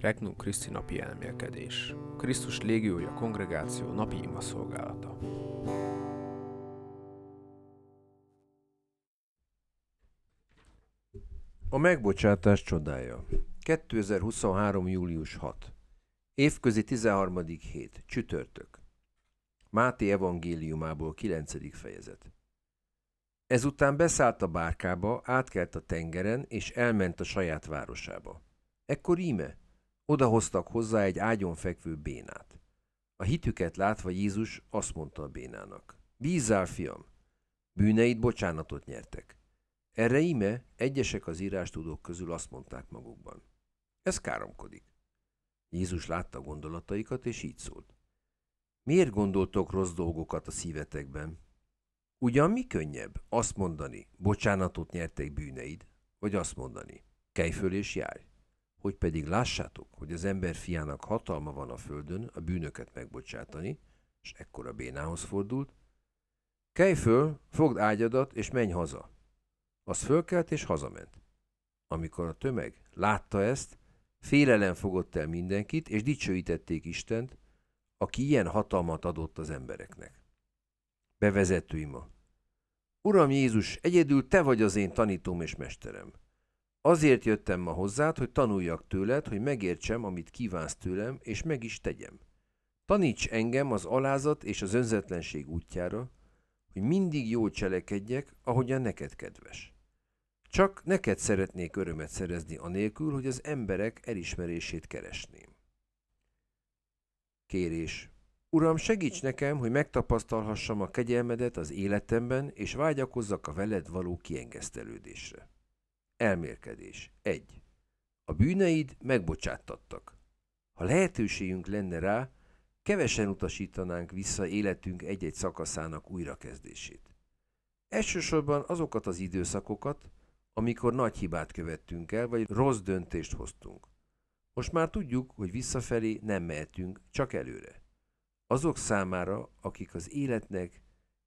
Regnum Christi napi elmélkedés. Krisztus légiója kongregáció napi ima szolgálata. A megbocsátás csodája. 2023. július 6. Évközi 13. hét. Csütörtök. Máté evangéliumából 9. fejezet. Ezután beszállt a bárkába, átkelt a tengeren, és elment a saját városába. Ekkor íme, odahoztak hozzá egy ágyon fekvő bénát. A hitüket látva Jézus azt mondta a bénának. Bízzál, fiam! Bűneid bocsánatot nyertek. Erre íme egyesek az írástudók közül azt mondták magukban. Ez káromkodik. Jézus látta gondolataikat, és így szólt. Miért gondoltok rossz dolgokat a szívetekben? Ugyan mi könnyebb azt mondani, bocsánatot nyertek bűneid, vagy azt mondani, kelj föl és járj, hogy pedig lássátok, hogy az ember fiának hatalma van a földön a bűnöket megbocsátani, és ekkor a bénához fordult, kelj föl, fogd ágyadat, és menj haza. Az fölkelt és hazament. Amikor a tömeg látta ezt, félelem fogott el mindenkit, és dicsőítették Istent, aki ilyen hatalmat adott az embereknek. Bevezető ima. Uram Jézus, egyedül te vagy az én tanítóm és mesterem. Azért jöttem ma hozzád, hogy tanuljak tőled, hogy megértsem, amit kívánsz tőlem, és meg is tegyem. Taníts engem az alázat és az önzetlenség útjára, hogy mindig jól cselekedjek, ahogyan neked kedves. Csak neked szeretnék örömet szerezni anélkül, hogy az emberek elismerését keresném. Kérés. Uram, segíts nekem, hogy megtapasztalhassam a kegyelmedet az életemben, és vágyakozzak a veled való kiengesztelődésre. Elmérkedés. 1. A bűneid megbocsáttattak. Ha lehetőségünk lenne rá, kevesen utasítanánk vissza életünk egy-egy szakaszának újrakezdését. Elsősorban azokat az időszakokat, amikor nagy hibát követtünk el, vagy rossz döntést hoztunk. Most már tudjuk, hogy visszafelé nem mehetünk, csak előre. Azok számára, akik az életnek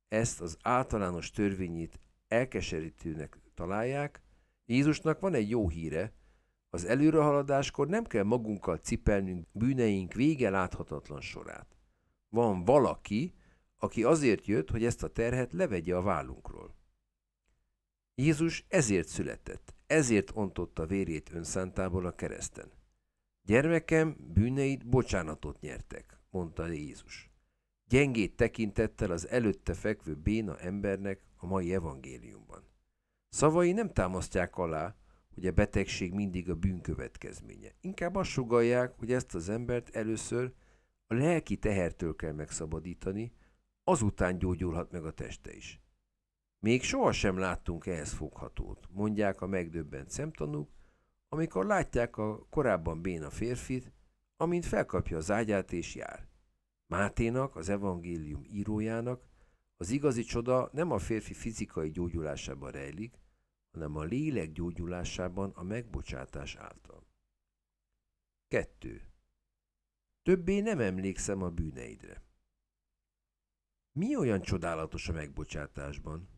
ezt az általános törvényét elkeserítőnek találják, Jézusnak van egy jó híre, az előrehaladáskor nem kell magunkkal cipelnünk bűneink vége láthatatlan sorát. Van valaki, aki azért jött, hogy ezt a terhet levegye a vállunkról. Jézus ezért született, ezért ontotta vérét önszántából a kereszten. Gyermekem, bűneid bocsánatot nyertek, mondta Jézus. Gyengét tekintettel az előtte fekvő béna embernek a mai evangéliumban. Szavai nem támasztják alá, hogy a betegség mindig a bűn következménye. Inkább azt sugalják, hogy ezt az embert először a lelki tehertől kell megszabadítani, azután gyógyulhat meg a teste is. Még sohasem láttunk ehhez foghatót, mondják a megdöbbent szemtanúk, amikor látják a korábban béna férfit, amint felkapja az ágyát és jár. Máténak, az evangélium írójának, az igazi csoda nem a férfi fizikai gyógyulásában rejlik, hanem a lélek gyógyulásában a megbocsátás által. 2. Többé nem emlékszem a bűneidre. Mi olyan csodálatos a megbocsátásban?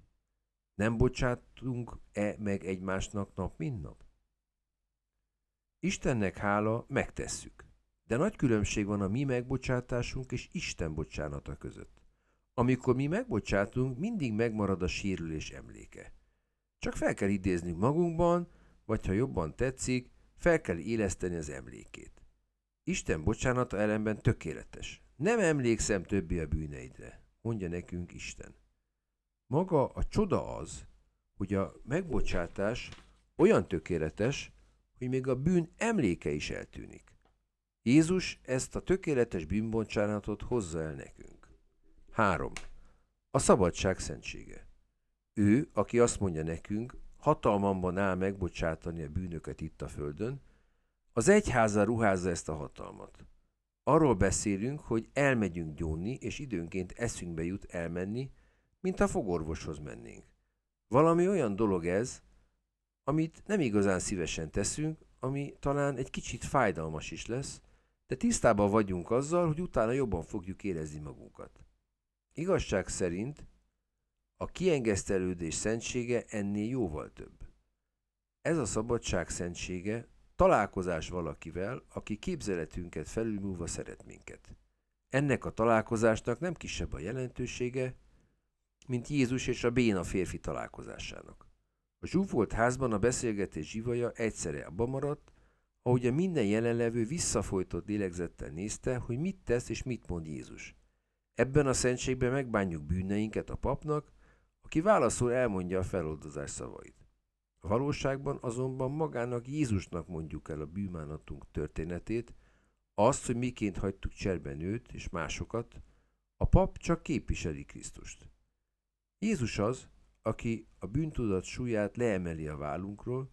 Nem bocsátunk-e meg egymásnak nap mint nap? Istennek hála, megtesszük. De nagy különbség van a mi megbocsátásunk és Isten bocsánata között. Amikor mi megbocsátunk, mindig megmarad a sérülés emléke. Csak fel kell idéznünk magunkban, vagy ha jobban tetszik, fel kell éleszteni az emlékét. Isten bocsánata ellenben tökéletes. Nem emlékszem többi a bűneidre, mondja nekünk Isten. Maga a csoda az, hogy a megbocsátás olyan tökéletes, hogy még a bűn emléke is eltűnik. Jézus ezt a tökéletes bűnbocsánatot hozza el nekünk. 3. A szabadság szentsége. Ő, aki azt mondja nekünk, hatalmamban áll megbocsátani a bűnöket itt a földön, az egyháza ruházza ezt a hatalmat. Arról beszélünk, hogy elmegyünk gyónni, és időnként eszünkbe jut elmenni, mint a fogorvoshoz mennénk. Valami olyan dolog ez, amit nem igazán szívesen teszünk, ami talán egy kicsit fájdalmas is lesz, de tisztában vagyunk azzal, hogy utána jobban fogjuk érezni magunkat. Igazság szerint a kiengesztelődés szentsége ennél jóval több. Ez a szabadság szentsége találkozás valakivel, aki képzeletünket felülmúlva szeret minket. Ennek a találkozásnak nem kisebb a jelentősége, mint Jézus és a béna férfi találkozásának. A zsúfolt házban a beszélgetés zsivaja egyszerre abba maradt, ahogy a minden jelenlevő visszafolytott lélegzettel nézte, hogy mit tesz és mit mond Jézus. Ebben a szentségben megbánjuk bűneinket a papnak, aki válaszul elmondja a feloldozás szavait. A valóságban azonban magának Jézusnak mondjuk el a bűnmánatunk történetét, azt, hogy miként hagytuk cserben őt és másokat, a pap csak képviseli Krisztust. Jézus az, aki a bűntudat súlyát leemeli a vállunkról,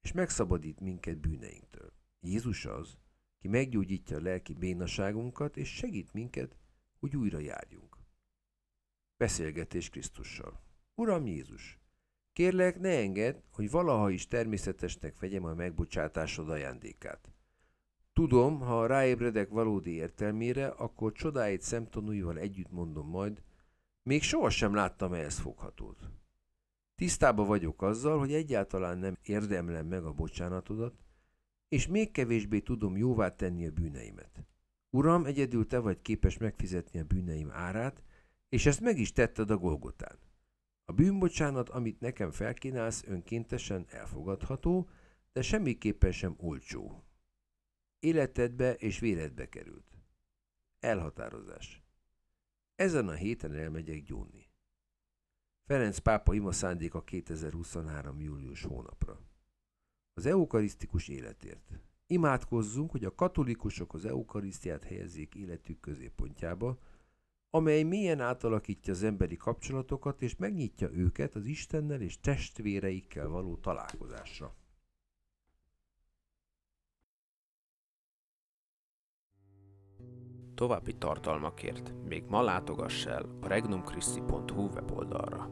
és megszabadít minket bűneinktől. Jézus az, ki meggyógyítja a lelki bénaságunkat, és segít minket, hogy újra járjunk. Beszélgetés Krisztussal. Uram Jézus, kérlek ne engedd, hogy valaha is természetesnek vegyem a megbocsátásod ajándékát. Tudom, ha ráébredek valódi értelmére, akkor csodáit szemtanúival együtt mondom majd, még sohasem láttam ehhez foghatót. Tisztába vagyok azzal, hogy egyáltalán nem érdemlem meg a bocsánatodat, és még kevésbé tudom jóvá tenni a bűneimet. Uram, egyedül te vagy képes megfizetni a bűneim árát, és ezt meg is tetted a Golgotán. A bűnbocsánat, amit nekem felkínálsz, önkéntesen elfogadható, de semmiképpen sem olcsó. Életedbe és véredbe került. Elhatározás. Ezen a héten elmegyek gyónni. Ferenc pápa ima szándéka 2023. július hónapra. Az eukarisztikus életért. Imádkozzunk, hogy a katolikusok az eukarisztiát helyezzék életük középpontjába, amely mélyen átalakítja az emberi kapcsolatokat és megnyitja őket az Istennel és testvéreikkel való találkozásra. További tartalmakért még ma látogass el a regnumchristi.hu weboldalra.